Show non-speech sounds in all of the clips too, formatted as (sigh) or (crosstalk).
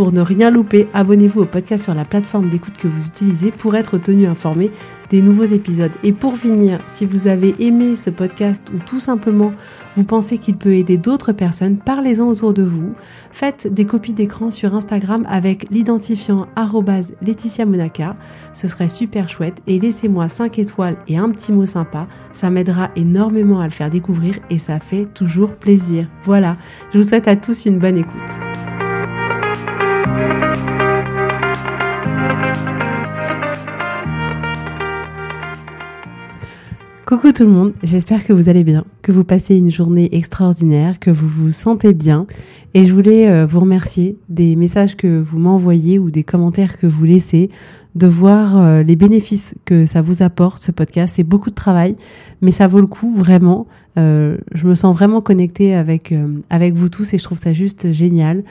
Pour ne rien louper, abonnez-vous au podcast sur la plateforme d'écoute que vous utilisez pour être tenu informé des nouveaux épisodes. Et pour finir, si vous avez aimé ce podcast ou tout simplement vous pensez qu'il peut aider d'autres personnes, parlez-en autour de vous. Faites des copies d'écran sur Instagram avec l'identifiant Laetitia Monaca. Ce serait super chouette et laissez-moi 5 étoiles et un petit mot sympa. Ça m'aidera énormément à le faire découvrir et ça fait toujours plaisir. Voilà, je vous souhaite à tous une bonne écoute. Coucou tout le monde, j'espère que vous allez bien, que vous passez une journée extraordinaire, que vous vous sentez bien. Et je voulais euh, vous remercier des messages que vous m'envoyez ou des commentaires que vous laissez, de voir euh, les bénéfices que ça vous apporte, ce podcast. C'est beaucoup de travail, mais ça vaut le coup vraiment. Euh, je me sens vraiment connectée avec, avec vous tous et je trouve ça juste génial.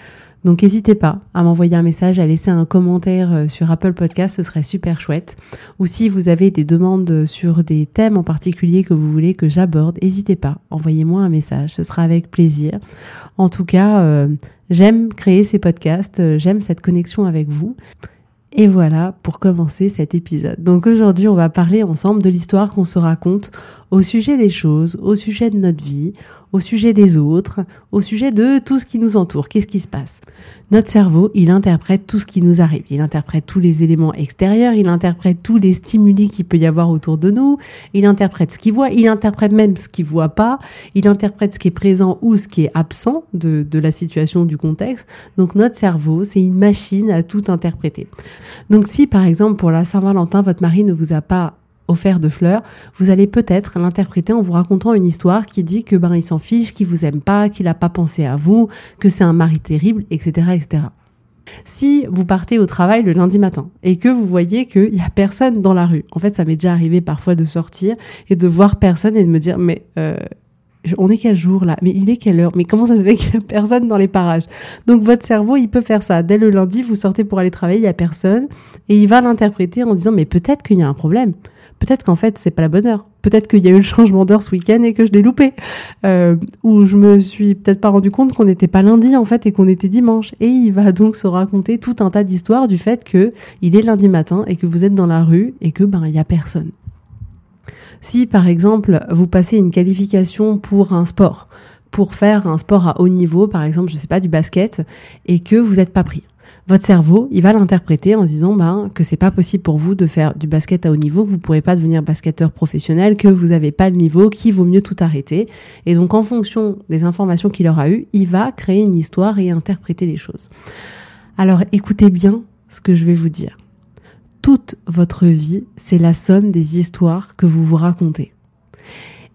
Donc n'hésitez pas à m'envoyer un message, à laisser un commentaire euh, sur Apple Podcast, ce serait super chouette. Ou si vous avez des demandes sur des thèmes en particulier que vous voulez que j'aborde, n'hésitez pas, envoyez-moi un message, ce sera avec plaisir. En tout cas, euh, j'aime créer ces podcasts, euh, j'aime cette connexion avec vous. Et voilà pour commencer cet épisode. Donc aujourd'hui, on va parler ensemble de l'histoire qu'on se raconte au sujet des choses, au sujet de notre vie, au sujet des autres, au sujet de tout ce qui nous entoure. Qu'est-ce qui se passe? Notre cerveau, il interprète tout ce qui nous arrive. Il interprète tous les éléments extérieurs, il interprète tous les stimuli qu'il peut y avoir autour de nous, il interprète ce qu'il voit, il interprète même ce qu'il voit pas, il interprète ce qui est présent ou ce qui est absent de, de la situation, du contexte. Donc notre cerveau, c'est une machine à tout interpréter. Donc si par exemple pour la Saint-Valentin, votre mari ne vous a pas offert de fleurs, vous allez peut-être l'interpréter en vous racontant une histoire qui dit que ben il s'en fiche, qu'il vous aime pas, qu'il n'a pas pensé à vous, que c'est un mari terrible, etc., etc. Si vous partez au travail le lundi matin et que vous voyez qu'il y a personne dans la rue, en fait, ça m'est déjà arrivé parfois de sortir et de voir personne et de me dire mais euh, on est quel jour là? Mais il est quelle heure? Mais comment ça se fait qu'il n'y a personne dans les parages? Donc votre cerveau, il peut faire ça. Dès le lundi, vous sortez pour aller travailler, il n'y a personne, et il va l'interpréter en disant mais peut-être qu'il y a un problème peut-être qu'en fait c'est pas la bonne heure. Peut-être qu'il y a eu le changement d'heure ce week-end et que je l'ai loupé. Euh, ou je me suis peut-être pas rendu compte qu'on n'était pas lundi en fait et qu'on était dimanche. Et il va donc se raconter tout un tas d'histoires du fait que il est lundi matin et que vous êtes dans la rue et que ben il y a personne. Si par exemple vous passez une qualification pour un sport, pour faire un sport à haut niveau, par exemple je sais pas du basket, et que vous n'êtes pas pris votre cerveau, il va l'interpréter en disant ben, que c'est pas possible pour vous de faire du basket à haut niveau, que vous pourrez pas devenir basketteur professionnel, que vous n'avez pas le niveau, qu'il vaut mieux tout arrêter. Et donc, en fonction des informations qu'il aura eues, il va créer une histoire et interpréter les choses. Alors, écoutez bien ce que je vais vous dire. Toute votre vie, c'est la somme des histoires que vous vous racontez.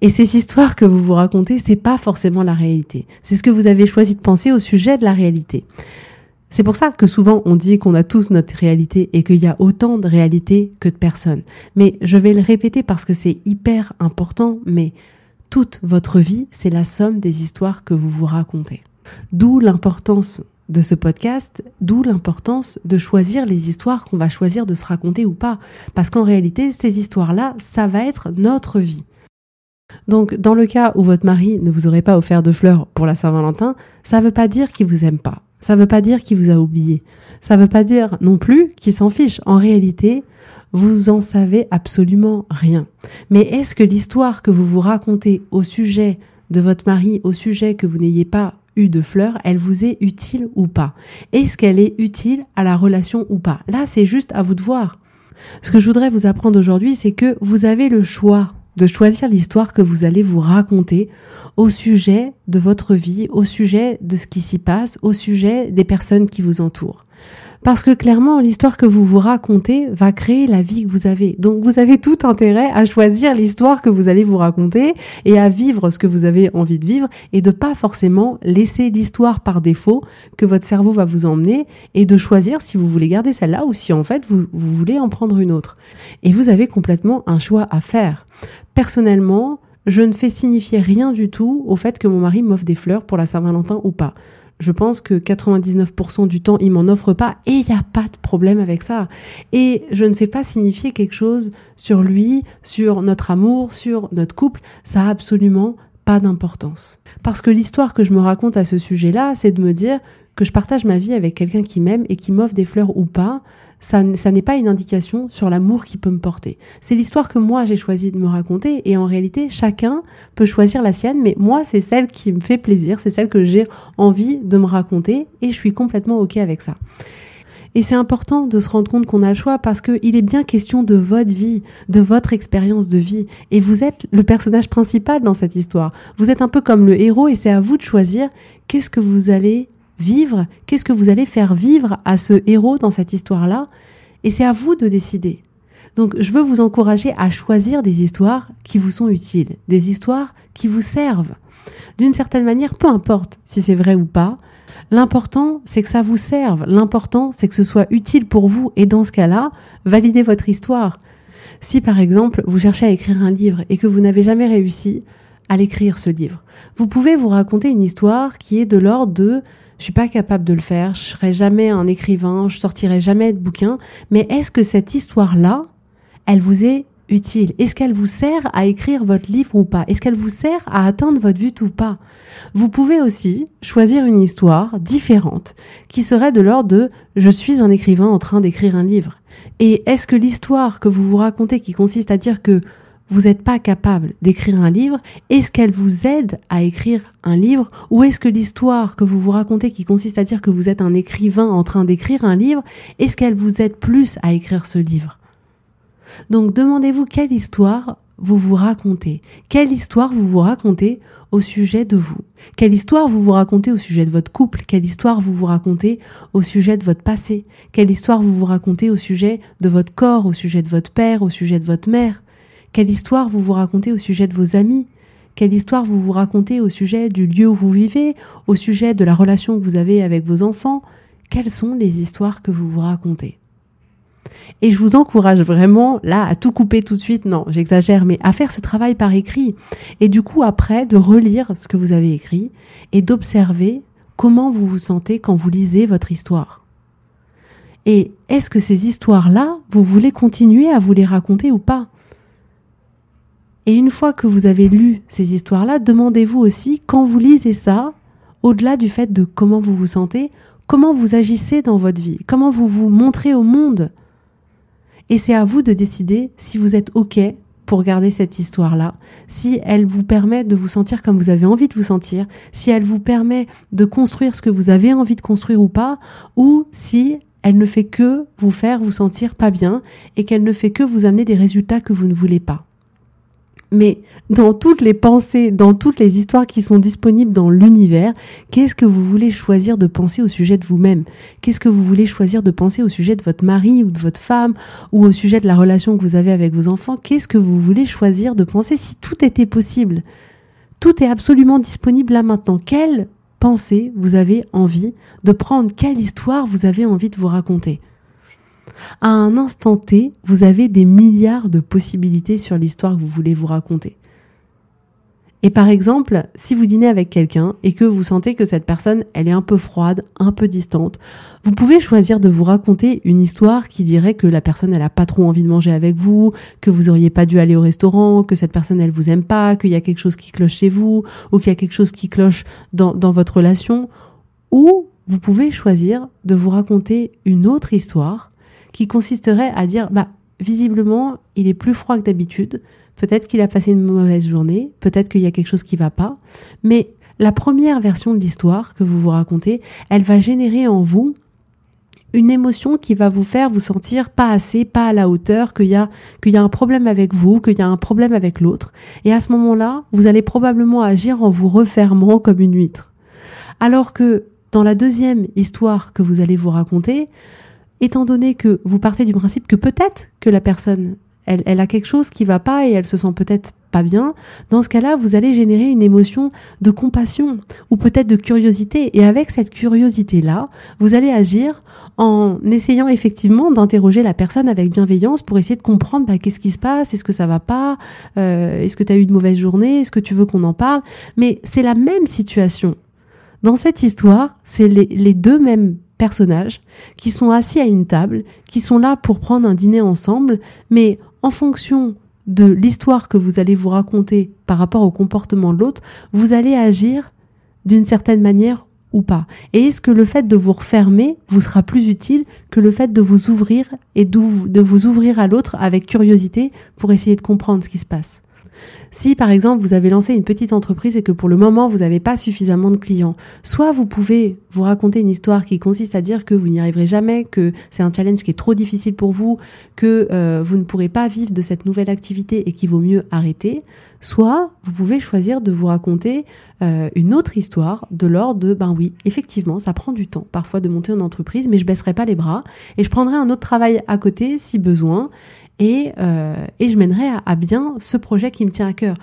Et ces histoires que vous vous racontez, c'est pas forcément la réalité. C'est ce que vous avez choisi de penser au sujet de la réalité. C'est pour ça que souvent on dit qu'on a tous notre réalité et qu'il y a autant de réalités que de personnes. Mais je vais le répéter parce que c'est hyper important, mais toute votre vie, c'est la somme des histoires que vous vous racontez. D'où l'importance de ce podcast, d'où l'importance de choisir les histoires qu'on va choisir de se raconter ou pas. Parce qu'en réalité, ces histoires-là, ça va être notre vie. Donc, dans le cas où votre mari ne vous aurait pas offert de fleurs pour la Saint-Valentin, ça ne veut pas dire qu'il vous aime pas. Ça ne veut pas dire qu'il vous a oublié. Ça ne veut pas dire non plus qu'il s'en fiche. En réalité, vous en savez absolument rien. Mais est-ce que l'histoire que vous vous racontez au sujet de votre mari, au sujet que vous n'ayez pas eu de fleurs, elle vous est utile ou pas? Est-ce qu'elle est utile à la relation ou pas? Là, c'est juste à vous de voir. Ce que je voudrais vous apprendre aujourd'hui, c'est que vous avez le choix de choisir l'histoire que vous allez vous raconter au sujet de votre vie, au sujet de ce qui s'y passe, au sujet des personnes qui vous entourent. Parce que clairement, l'histoire que vous vous racontez va créer la vie que vous avez. Donc vous avez tout intérêt à choisir l'histoire que vous allez vous raconter et à vivre ce que vous avez envie de vivre et de pas forcément laisser l'histoire par défaut que votre cerveau va vous emmener et de choisir si vous voulez garder celle-là ou si en fait vous, vous voulez en prendre une autre. Et vous avez complètement un choix à faire. Personnellement, je ne fais signifier rien du tout au fait que mon mari m'offre des fleurs pour la Saint-Valentin ou pas. Je pense que 99% du temps, il m'en offre pas et il n'y a pas de problème avec ça. Et je ne fais pas signifier quelque chose sur lui, sur notre amour, sur notre couple. Ça a absolument pas d'importance. Parce que l'histoire que je me raconte à ce sujet-là, c'est de me dire que je partage ma vie avec quelqu'un qui m'aime et qui m'offre des fleurs ou pas, ça, n'est pas une indication sur l'amour qui peut me porter. C'est l'histoire que moi j'ai choisi de me raconter et en réalité chacun peut choisir la sienne, mais moi c'est celle qui me fait plaisir, c'est celle que j'ai envie de me raconter et je suis complètement ok avec ça. Et c'est important de se rendre compte qu'on a le choix parce qu'il est bien question de votre vie, de votre expérience de vie. Et vous êtes le personnage principal dans cette histoire. Vous êtes un peu comme le héros et c'est à vous de choisir qu'est-ce que vous allez vivre, qu'est-ce que vous allez faire vivre à ce héros dans cette histoire-là, et c'est à vous de décider. Donc je veux vous encourager à choisir des histoires qui vous sont utiles, des histoires qui vous servent. D'une certaine manière, peu importe si c'est vrai ou pas, l'important c'est que ça vous serve, l'important c'est que ce soit utile pour vous, et dans ce cas-là, validez votre histoire. Si par exemple vous cherchez à écrire un livre et que vous n'avez jamais réussi à l'écrire ce livre, vous pouvez vous raconter une histoire qui est de l'ordre de je suis pas capable de le faire, je serai jamais un écrivain, je sortirai jamais de bouquin, mais est-ce que cette histoire-là, elle vous est utile? Est-ce qu'elle vous sert à écrire votre livre ou pas? Est-ce qu'elle vous sert à atteindre votre but ou pas? Vous pouvez aussi choisir une histoire différente qui serait de l'ordre de je suis un écrivain en train d'écrire un livre. Et est-ce que l'histoire que vous vous racontez qui consiste à dire que vous n'êtes pas capable d'écrire un livre, est-ce qu'elle vous aide à écrire un livre? Ou est-ce que l'histoire que vous vous racontez qui consiste à dire que vous êtes un écrivain en train d'écrire un livre, est-ce qu'elle vous aide plus à écrire ce livre? Donc demandez-vous quelle histoire vous vous racontez, quelle histoire vous vous racontez au sujet de vous, quelle histoire vous vous racontez au sujet de votre couple, quelle histoire vous vous racontez au sujet de votre passé, quelle histoire vous vous racontez au sujet de votre corps, au sujet de votre père, au sujet de votre mère, quelle histoire vous vous racontez au sujet de vos amis? Quelle histoire vous vous racontez au sujet du lieu où vous vivez? Au sujet de la relation que vous avez avec vos enfants? Quelles sont les histoires que vous vous racontez? Et je vous encourage vraiment, là, à tout couper tout de suite, non, j'exagère, mais à faire ce travail par écrit. Et du coup, après, de relire ce que vous avez écrit et d'observer comment vous vous sentez quand vous lisez votre histoire. Et est-ce que ces histoires-là, vous voulez continuer à vous les raconter ou pas? Et une fois que vous avez lu ces histoires-là, demandez-vous aussi, quand vous lisez ça, au-delà du fait de comment vous vous sentez, comment vous agissez dans votre vie, comment vous vous montrez au monde. Et c'est à vous de décider si vous êtes OK pour garder cette histoire-là, si elle vous permet de vous sentir comme vous avez envie de vous sentir, si elle vous permet de construire ce que vous avez envie de construire ou pas, ou si elle ne fait que vous faire vous sentir pas bien et qu'elle ne fait que vous amener des résultats que vous ne voulez pas. Mais dans toutes les pensées, dans toutes les histoires qui sont disponibles dans l'univers, qu'est-ce que vous voulez choisir de penser au sujet de vous-même? Qu'est-ce que vous voulez choisir de penser au sujet de votre mari ou de votre femme ou au sujet de la relation que vous avez avec vos enfants? Qu'est-ce que vous voulez choisir de penser si tout était possible? Tout est absolument disponible là maintenant. Quelle pensée vous avez envie de prendre? Quelle histoire vous avez envie de vous raconter? À un instant T, vous avez des milliards de possibilités sur l'histoire que vous voulez vous raconter. Et par exemple, si vous dînez avec quelqu'un et que vous sentez que cette personne, elle est un peu froide, un peu distante, vous pouvez choisir de vous raconter une histoire qui dirait que la personne, elle a pas trop envie de manger avec vous, que vous auriez pas dû aller au restaurant, que cette personne, elle vous aime pas, qu'il y a quelque chose qui cloche chez vous, ou qu'il y a quelque chose qui cloche dans, dans votre relation. Ou vous pouvez choisir de vous raconter une autre histoire qui consisterait à dire, bah, visiblement, il est plus froid que d'habitude. Peut-être qu'il a passé une mauvaise journée. Peut-être qu'il y a quelque chose qui va pas. Mais la première version de l'histoire que vous vous racontez, elle va générer en vous une émotion qui va vous faire vous sentir pas assez, pas à la hauteur, qu'il y a, qu'il y a un problème avec vous, qu'il y a un problème avec l'autre. Et à ce moment-là, vous allez probablement agir en vous refermant comme une huître. Alors que dans la deuxième histoire que vous allez vous raconter, étant donné que vous partez du principe que peut-être que la personne, elle, elle a quelque chose qui va pas et elle se sent peut-être pas bien, dans ce cas-là, vous allez générer une émotion de compassion ou peut-être de curiosité. Et avec cette curiosité-là, vous allez agir en essayant effectivement d'interroger la personne avec bienveillance pour essayer de comprendre bah, qu'est-ce qui se passe, est-ce que ça va pas, euh, est-ce que tu as eu une mauvaise journée, est-ce que tu veux qu'on en parle? Mais c'est la même situation. Dans cette histoire, c'est les, les deux mêmes personnages qui sont assis à une table, qui sont là pour prendre un dîner ensemble, mais en fonction de l'histoire que vous allez vous raconter par rapport au comportement de l'autre, vous allez agir d'une certaine manière ou pas. Et est-ce que le fait de vous refermer vous sera plus utile que le fait de vous ouvrir et de vous ouvrir à l'autre avec curiosité pour essayer de comprendre ce qui se passe? Si par exemple vous avez lancé une petite entreprise et que pour le moment vous n'avez pas suffisamment de clients, soit vous pouvez vous raconter une histoire qui consiste à dire que vous n'y arriverez jamais, que c'est un challenge qui est trop difficile pour vous, que euh, vous ne pourrez pas vivre de cette nouvelle activité et qu'il vaut mieux arrêter, soit vous pouvez choisir de vous raconter euh, une autre histoire de l'ordre de ben oui, effectivement, ça prend du temps parfois de monter une entreprise, mais je baisserai pas les bras et je prendrai un autre travail à côté si besoin et, euh, et je mènerai à, bien ce projet qui me tient à cœur.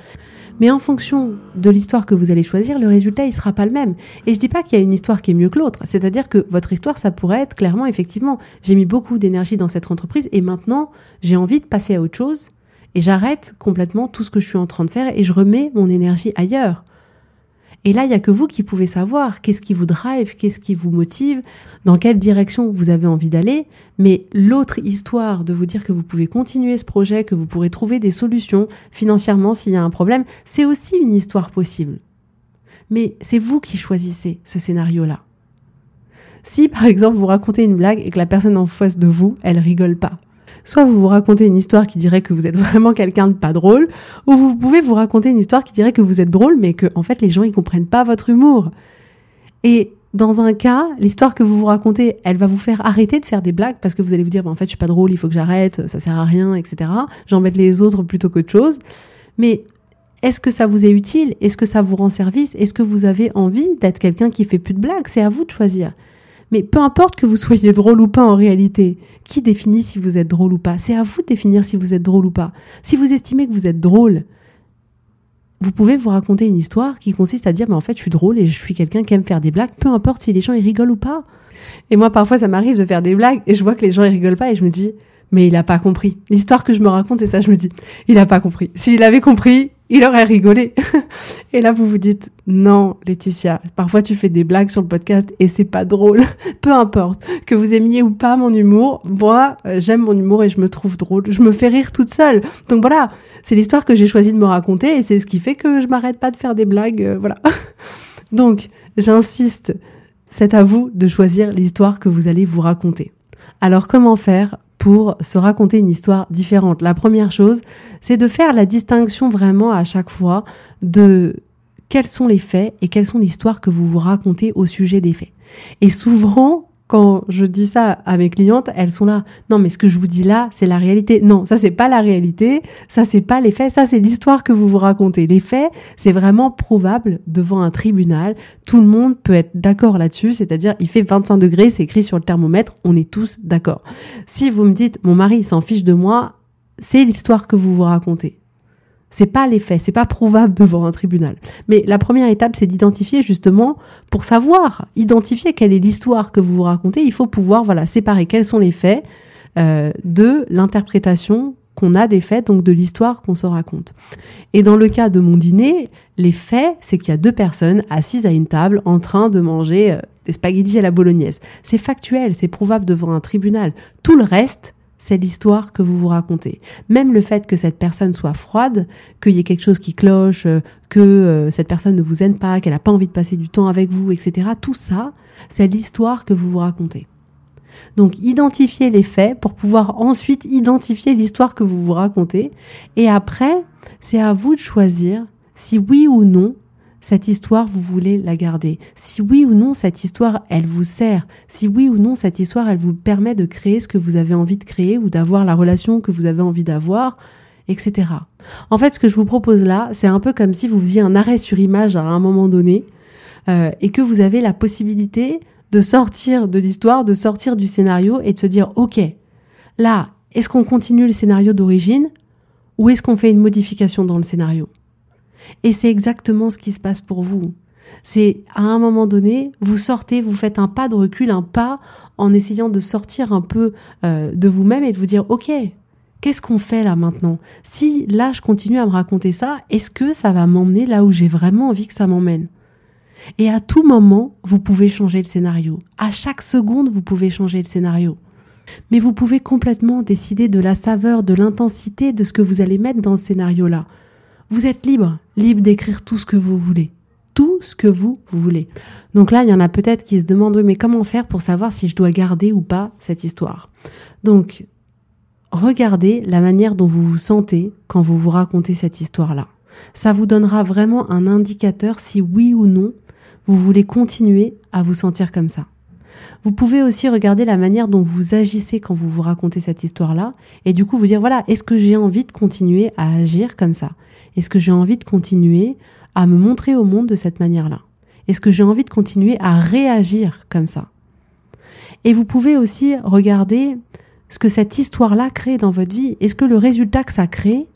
Mais en fonction de l'histoire que vous allez choisir, le résultat il sera pas le même. Et je dis pas qu'il y a une histoire qui est mieux que l'autre. C'est-à-dire que votre histoire, ça pourrait être clairement, effectivement, j'ai mis beaucoup d'énergie dans cette entreprise et maintenant j'ai envie de passer à autre chose et j'arrête complètement tout ce que je suis en train de faire et je remets mon énergie ailleurs. Et là, il n'y a que vous qui pouvez savoir qu'est-ce qui vous drive, qu'est-ce qui vous motive, dans quelle direction vous avez envie d'aller. Mais l'autre histoire de vous dire que vous pouvez continuer ce projet, que vous pourrez trouver des solutions financièrement s'il y a un problème, c'est aussi une histoire possible. Mais c'est vous qui choisissez ce scénario-là. Si par exemple vous racontez une blague et que la personne en face de vous, elle rigole pas, Soit vous vous racontez une histoire qui dirait que vous êtes (laughs) vraiment quelqu'un de pas drôle, ou vous pouvez vous raconter une histoire qui dirait que vous êtes drôle, mais que en fait les gens ils comprennent pas votre humour. Et dans un cas, l'histoire que vous vous racontez, elle va vous faire arrêter de faire des blagues parce que vous allez vous dire, en fait, je suis pas drôle, il faut que j'arrête, ça sert à rien, etc. J'embête les autres plutôt qu'autre chose. Mais est-ce que ça vous est utile? Est-ce que ça vous rend service? Est-ce que vous avez envie d'être quelqu'un qui fait plus de blagues? C'est à vous de choisir. Mais peu importe que vous soyez drôle ou pas en réalité, qui définit si vous êtes drôle ou pas? C'est à vous de définir si vous êtes drôle ou pas. Si vous estimez que vous êtes drôle, vous pouvez vous raconter une histoire qui consiste à dire mais en fait je suis drôle et je suis quelqu'un qui aime faire des blagues, peu importe si les gens ils rigolent ou pas. Et moi parfois ça m'arrive de faire des blagues et je vois que les gens ils rigolent pas et je me dis mais il a pas compris. L'histoire que je me raconte c'est ça, je me dis il a pas compris. S'il avait compris, il aurait rigolé. (laughs) et là, vous vous dites, non, Laetitia, parfois tu fais des blagues sur le podcast et c'est pas drôle. (laughs) Peu importe que vous aimiez ou pas mon humour, moi, euh, j'aime mon humour et je me trouve drôle. Je me fais rire toute seule. Donc voilà, c'est l'histoire que j'ai choisi de me raconter et c'est ce qui fait que je m'arrête pas de faire des blagues, euh, voilà. (laughs) Donc, j'insiste, c'est à vous de choisir l'histoire que vous allez vous raconter. Alors comment faire pour se raconter une histoire différente. La première chose, c'est de faire la distinction vraiment à chaque fois de quels sont les faits et quelles sont l'histoire que vous vous racontez au sujet des faits. Et souvent, quand je dis ça à mes clientes, elles sont là. Non, mais ce que je vous dis là, c'est la réalité. Non, ça c'est pas la réalité. Ça c'est pas les faits. Ça c'est l'histoire que vous vous racontez. Les faits, c'est vraiment probable devant un tribunal. Tout le monde peut être d'accord là-dessus. C'est-à-dire, il fait 25 degrés, c'est écrit sur le thermomètre. On est tous d'accord. Si vous me dites, mon mari s'en fiche de moi, c'est l'histoire que vous vous racontez. C'est pas les faits, c'est pas prouvable devant un tribunal. Mais la première étape, c'est d'identifier justement, pour savoir, identifier quelle est l'histoire que vous vous racontez, il faut pouvoir voilà séparer quels sont les faits euh, de l'interprétation qu'on a des faits, donc de l'histoire qu'on se raconte. Et dans le cas de mon dîner, les faits, c'est qu'il y a deux personnes assises à une table en train de manger euh, des spaghettis à la bolognaise. C'est factuel, c'est prouvable devant un tribunal. Tout le reste, c'est l'histoire que vous vous racontez. Même le fait que cette personne soit froide, qu'il y ait quelque chose qui cloche, euh, que euh, cette personne ne vous aime pas, qu'elle n'a pas envie de passer du temps avec vous, etc. Tout ça, c'est l'histoire que vous vous racontez. Donc identifiez les faits pour pouvoir ensuite identifier l'histoire que vous vous racontez. Et après, c'est à vous de choisir si oui ou non cette histoire, vous voulez la garder. Si oui ou non, cette histoire, elle vous sert. Si oui ou non, cette histoire, elle vous permet de créer ce que vous avez envie de créer ou d'avoir la relation que vous avez envie d'avoir, etc. En fait, ce que je vous propose là, c'est un peu comme si vous faisiez un arrêt sur image à un moment donné euh, et que vous avez la possibilité de sortir de l'histoire, de sortir du scénario et de se dire, OK, là, est-ce qu'on continue le scénario d'origine ou est-ce qu'on fait une modification dans le scénario? Et c'est exactement ce qui se passe pour vous. C'est à un moment donné, vous sortez, vous faites un pas de recul, un pas en essayant de sortir un peu euh, de vous-même et de vous dire, OK, qu'est-ce qu'on fait là maintenant? Si là, je continue à me raconter ça, est-ce que ça va m'emmener là où j'ai vraiment envie que ça m'emmène? Et à tout moment, vous pouvez changer le scénario. À chaque seconde, vous pouvez changer le scénario. Mais vous pouvez complètement décider de la saveur, de l'intensité de ce que vous allez mettre dans ce scénario-là. Vous êtes libre, libre d'écrire tout ce que vous voulez tout ce que vous voulez. Donc là, il y en a peut-être qui se demandent, mais comment faire pour savoir si je dois garder ou pas cette histoire? Donc, regardez la manière dont vous vous sentez quand vous vous racontez cette histoire-là. Ça vous donnera vraiment un indicateur si oui ou non vous voulez continuer à vous sentir comme ça. Vous pouvez aussi regarder la manière dont vous agissez quand vous vous racontez cette histoire-là et du coup vous dire voilà, est-ce que j'ai envie de continuer à agir comme ça? Est-ce que j'ai envie de continuer à me montrer au monde de cette manière-là? Est-ce que j'ai envie de continuer à réagir comme ça? Et vous pouvez aussi regarder ce que cette histoire-là crée dans votre vie. Est-ce que le résultat que ça crée,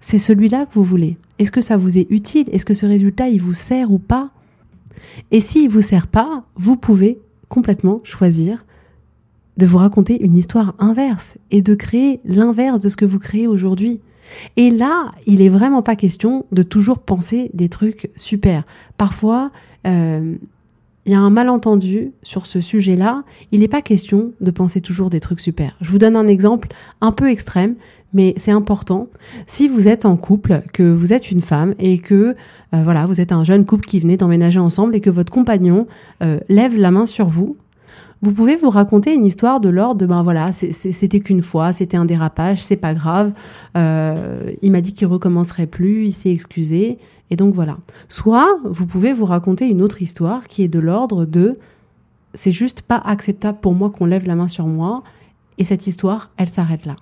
c'est celui-là que vous voulez? Est-ce que ça vous est utile? Est-ce que ce résultat, il vous sert ou pas? Et s'il ne vous sert pas, vous pouvez complètement choisir de vous raconter une histoire inverse et de créer l'inverse de ce que vous créez aujourd'hui. Et là, il est vraiment pas question de toujours penser des trucs super. Parfois, euh, il y a un malentendu sur ce sujet-là. Il n'est pas question de penser toujours des trucs super. Je vous donne un exemple un peu extrême, mais c'est important. Si vous êtes en couple, que vous êtes une femme et que euh, voilà, vous êtes un jeune couple qui venait d'emménager ensemble et que votre compagnon euh, lève la main sur vous vous pouvez vous raconter une histoire de l'ordre de ben voilà, c'était qu'une fois, c'était un dérapage, c'est pas grave. Euh, il m'a dit qu'il recommencerait plus, il s'est excusé, et donc voilà. Soit vous pouvez vous raconter une autre histoire qui est de l'ordre de c'est juste pas acceptable pour moi qu'on lève la main sur moi, et cette histoire, elle s'arrête là.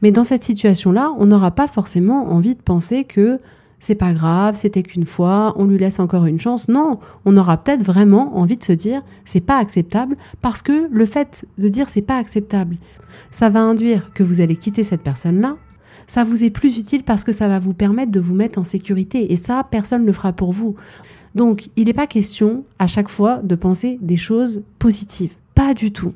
Mais dans cette situation-là, on n'aura pas forcément envie de penser que c'est pas grave, c'était qu'une fois, on lui laisse encore une chance. Non, on aura peut-être vraiment envie de se dire c'est pas acceptable parce que le fait de dire c'est pas acceptable, ça va induire que vous allez quitter cette personne-là. Ça vous est plus utile parce que ça va vous permettre de vous mettre en sécurité et ça, personne ne le fera pour vous. Donc, il n'est pas question à chaque fois de penser des choses positives. Pas du tout.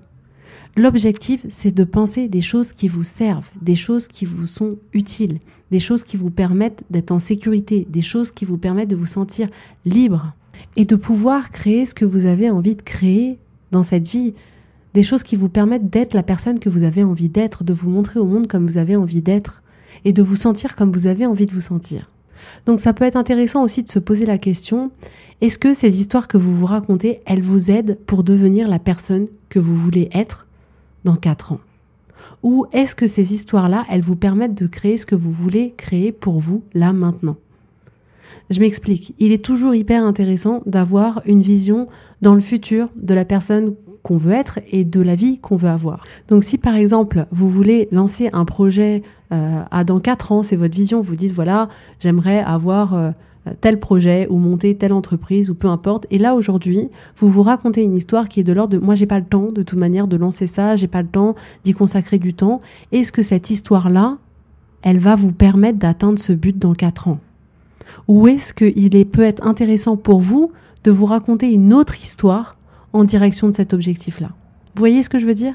L'objectif, c'est de penser des choses qui vous servent, des choses qui vous sont utiles, des choses qui vous permettent d'être en sécurité, des choses qui vous permettent de vous sentir libre et de pouvoir créer ce que vous avez envie de créer dans cette vie, des choses qui vous permettent d'être la personne que vous avez envie d'être, de vous montrer au monde comme vous avez envie d'être et de vous sentir comme vous avez envie de vous sentir. Donc ça peut être intéressant aussi de se poser la question, est-ce que ces histoires que vous vous racontez, elles vous aident pour devenir la personne que vous voulez être dans quatre ans? Ou est-ce que ces histoires-là, elles vous permettent de créer ce que vous voulez créer pour vous, là, maintenant? Je m'explique. Il est toujours hyper intéressant d'avoir une vision dans le futur de la personne qu'on veut être et de la vie qu'on veut avoir. Donc si par exemple vous voulez lancer un projet euh, à dans quatre ans, c'est votre vision, vous dites voilà, j'aimerais avoir... Euh, tel projet ou monter telle entreprise ou peu importe. Et là aujourd'hui, vous vous racontez une histoire qui est de l'ordre de moi j'ai pas le temps de toute manière de lancer ça, j'ai pas le temps d'y consacrer du temps. Est-ce que cette histoire-là, elle va vous permettre d'atteindre ce but dans quatre ans? Ou est-ce qu'il est, peut être intéressant pour vous de vous raconter une autre histoire en direction de cet objectif-là? Vous voyez ce que je veux dire?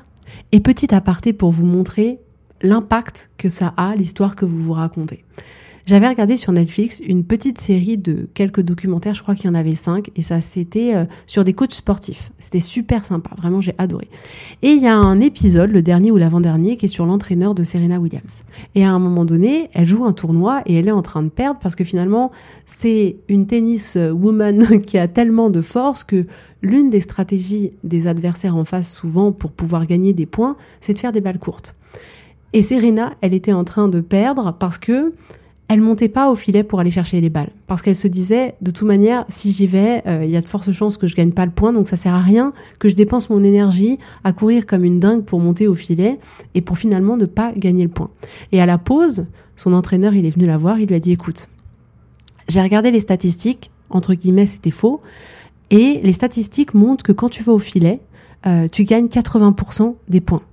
Et petit aparté pour vous montrer l'impact que ça a, l'histoire que vous vous racontez. J'avais regardé sur Netflix une petite série de quelques documentaires, je crois qu'il y en avait cinq, et ça c'était euh, sur des coachs sportifs. C'était super sympa, vraiment j'ai adoré. Et il y a un épisode, le dernier ou l'avant-dernier, qui est sur l'entraîneur de Serena Williams. Et à un moment donné, elle joue un tournoi et elle est en train de perdre parce que finalement c'est une tennis woman (laughs) qui a tellement de force que l'une des stratégies des adversaires en face souvent pour pouvoir gagner des points, c'est de faire des balles courtes. Et Serena, elle était en train de perdre parce que elle montait pas au filet pour aller chercher les balles parce qu'elle se disait de toute manière si j'y vais euh, il y a de fortes chances que je gagne pas le point donc ça sert à rien que je dépense mon énergie à courir comme une dingue pour monter au filet et pour finalement ne pas gagner le point. Et à la pause, son entraîneur il est venu la voir, il lui a dit écoute, j'ai regardé les statistiques, entre guillemets c'était faux, Et les statistiques montrent que quand tu vas au filet, euh, tu gagnes 80% des points.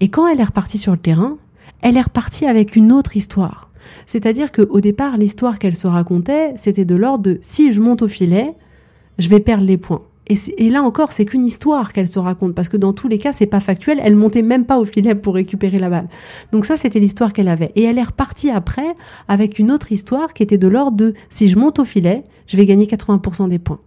Et quand elle est repartie sur le terrain, elle est repartie avec une autre histoire. C'est-à-dire qu'au départ, l'histoire qu'elle se racontait, c'était de l'ordre de si je monte au filet, je vais perdre les points. Et, là encore, c'est qu'une histoire qu'elle se raconte, parce que dans tous les cas, c'est pas factuel. Elle montait même pas au filet pour récupérer la balle. Donc ça, c'était l'histoire qu'elle avait. Et elle est repartie après avec une autre histoire qui était de l'ordre de si je monte au filet, je vais gagner 80% des points.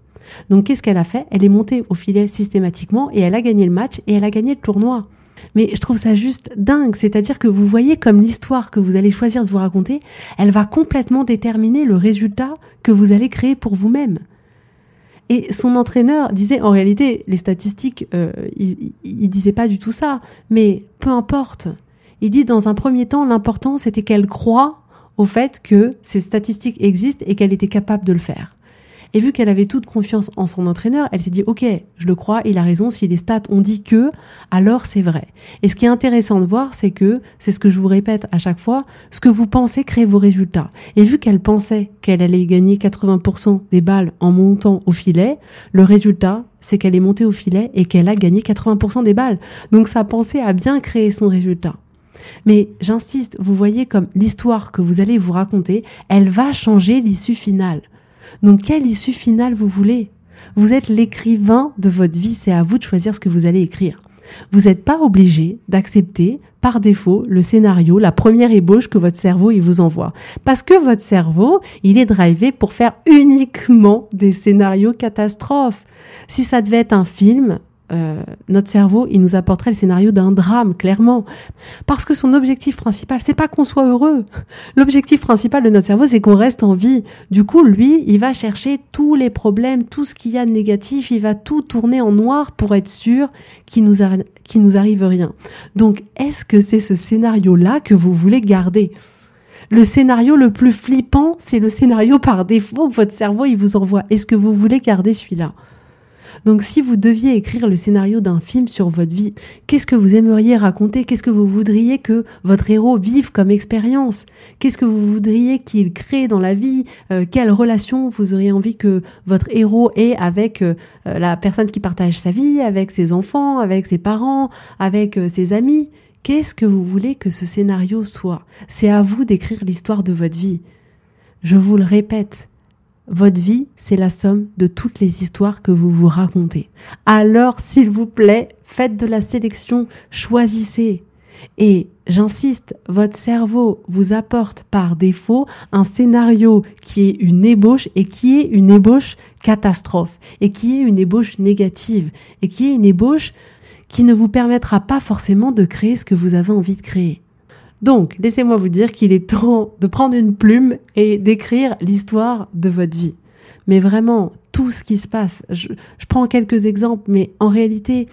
Donc qu'est-ce qu'elle a fait? Elle est montée au filet systématiquement et elle a gagné le match et elle a gagné le tournoi. Mais je trouve ça juste dingue, c'est-à-dire que vous voyez comme l'histoire que vous allez choisir de vous raconter, elle va complètement déterminer le résultat que vous allez créer pour vous-même. Et son entraîneur disait, en réalité, les statistiques, euh, il, il disait pas du tout ça, mais peu importe. Il dit, dans un premier temps, l'important, c'était qu'elle croit au fait que ces statistiques existent et qu'elle était capable de le faire. Et vu qu'elle avait toute confiance en son entraîneur, elle s'est dit, OK, je le crois, il a raison, si les stats ont dit que, alors c'est vrai. Et ce qui est intéressant de voir, c'est que, c'est ce que je vous répète à chaque fois, ce que vous pensez crée vos résultats. Et vu qu'elle pensait qu'elle allait gagner 80% des balles en montant au filet, le résultat, c'est qu'elle est montée au filet et qu'elle a gagné 80% des balles. Donc sa pensée a bien créé son résultat. Mais j'insiste, vous voyez comme l'histoire que vous allez vous raconter, elle va changer l'issue finale. Donc quelle issue finale vous voulez? Vous êtes l'écrivain de votre vie, c'est à vous de choisir ce que vous allez écrire. Vous n'êtes pas obligé d'accepter par défaut le scénario, la première ébauche que votre cerveau vous envoie. Parce que votre cerveau, il est drivé pour faire uniquement des scénarios catastrophes. Si ça devait être un film, euh, notre cerveau, il nous apporterait le scénario d'un drame, clairement. Parce que son objectif principal, c'est pas qu'on soit heureux. L'objectif principal de notre cerveau, c'est qu'on reste en vie. Du coup, lui, il va chercher tous les problèmes, tout ce qu'il y a de négatif, il va tout tourner en noir pour être sûr qu'il nous, nous arrive rien. Donc, est-ce que c'est ce scénario-là que vous voulez garder? Le scénario le plus flippant, c'est le scénario par défaut que votre cerveau vous envoie. Est-ce que vous voulez garder celui-là? Donc si vous deviez écrire le scénario d'un film sur votre vie, qu'est-ce que vous aimeriez raconter? Qu'est-ce que vous voudriez que votre héros vive comme expérience? Qu'est-ce que vous voudriez qu'il crée dans la vie? Euh, Quelle relation vous auriez envie que votre héros ait avec euh, la personne qui partage sa vie, avec ses enfants, avec ses parents, avec euh, ses amis? Qu'est-ce que vous voulez que ce scénario soit? C'est à vous d'écrire l'histoire de votre vie. Je vous le répète, votre vie, c'est la somme de toutes les histoires que vous vous racontez. Alors, s'il vous plaît, faites de la sélection, choisissez. Et j'insiste, votre cerveau vous apporte par défaut un scénario qui est une ébauche et qui est une ébauche catastrophe et qui est une ébauche négative et qui est une ébauche qui ne vous permettra pas forcément de créer ce que vous avez envie de créer. Donc, laissez-moi vous dire qu'il est temps de prendre une plume et d'écrire l'histoire de votre vie. Mais vraiment, tout ce qui se passe, je, prends quelques exemples, mais en réalité,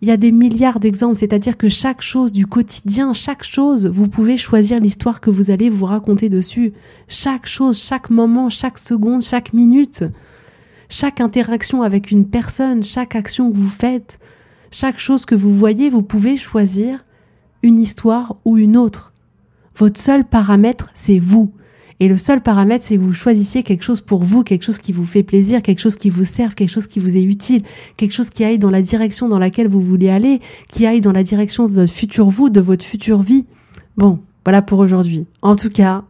il y a des milliards d'exemples, c'est-à-dire que chaque chose du quotidien, chaque chose, vous pouvez choisir l'histoire que vous allez vous raconter dessus. Chaque chose, chaque moment, chaque seconde, chaque minute, chaque interaction avec une personne, chaque action que vous faites, chaque chose que vous voyez, vous pouvez choisir une histoire ou une autre. Votre seul paramètre, c'est vous. Et le seul paramètre, c'est vous choisissiez quelque chose pour vous, quelque chose qui vous fait plaisir, quelque chose qui vous serve, quelque chose qui vous est utile, quelque chose qui aille dans la direction dans laquelle vous voulez aller, qui aille dans la direction de votre futur vous, de votre future vie. Bon, voilà pour aujourd'hui. En tout cas,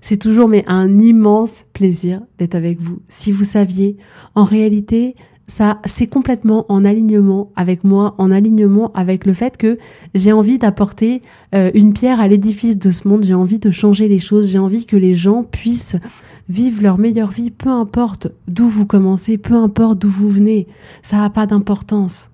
c'est toujours mais un immense plaisir d'être avec vous. Si vous saviez, en réalité, ça, c'est complètement en alignement avec moi, en alignement avec le fait que j'ai envie d'apporter euh, une pierre à l'édifice de ce monde, j'ai envie de changer les choses, j'ai envie que les gens puissent vivre leur meilleure vie, peu importe d'où vous commencez, peu importe d'où vous venez, ça n'a pas d'importance.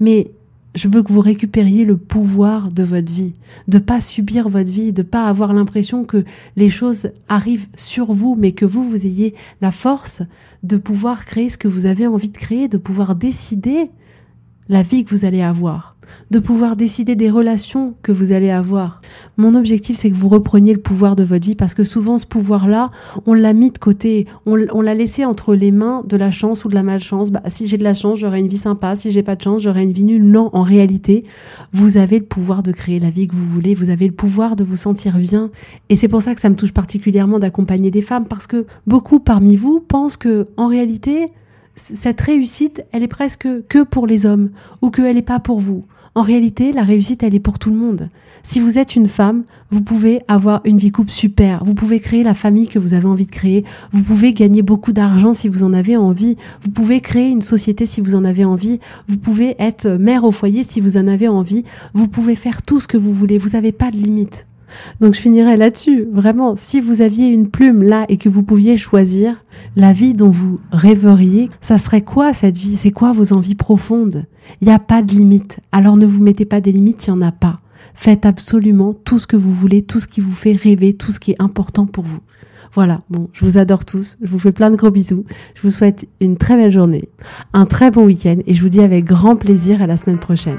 Mais je veux que vous récupériez le pouvoir de votre vie, de pas subir votre vie, de pas avoir l'impression que les choses arrivent sur vous, mais que vous, vous ayez la force de pouvoir créer ce que vous avez envie de créer, de pouvoir décider la vie que vous allez avoir de pouvoir décider des relations que vous allez avoir. Mon objectif, c'est que vous repreniez le pouvoir de votre vie parce que souvent, ce pouvoir-là, on l'a mis de côté, on, l'a laissé entre les mains de la chance ou de la malchance. Bah, si j'ai de la chance, j'aurai une vie sympa. Si j'ai pas de chance, j'aurai une vie nulle. Non, en réalité, vous avez le pouvoir de créer la vie que vous voulez. Vous avez le pouvoir de vous sentir bien. Et c'est pour ça que ça me touche particulièrement d'accompagner des femmes parce que beaucoup parmi vous pensent que, en réalité, cette réussite, elle est presque que pour les hommes ou qu'elle n'est pas pour vous. En réalité, la réussite, elle est pour tout le monde. Si vous êtes une femme, vous pouvez avoir une vie couple super, vous pouvez créer la famille que vous avez envie de créer, vous pouvez gagner beaucoup d'argent si vous en avez envie, vous pouvez créer une société si vous en avez envie, vous pouvez être mère au foyer si vous en avez envie, vous pouvez faire tout ce que vous voulez, vous n'avez pas de limite. Donc je finirai là-dessus. Vraiment, si vous aviez une plume là et que vous pouviez choisir la vie dont vous rêveriez, ça serait quoi cette vie? C'est quoi vos envies profondes? Il n'y a pas de limite. Alors ne vous mettez pas des limites, il n'y en a pas. Faites absolument tout ce que vous voulez, tout ce qui vous fait rêver, tout ce qui est important pour vous. Voilà, bon, je vous adore tous, je vous fais plein de gros bisous, je vous souhaite une très belle journée, un très bon week-end et je vous dis avec grand plaisir à la semaine prochaine.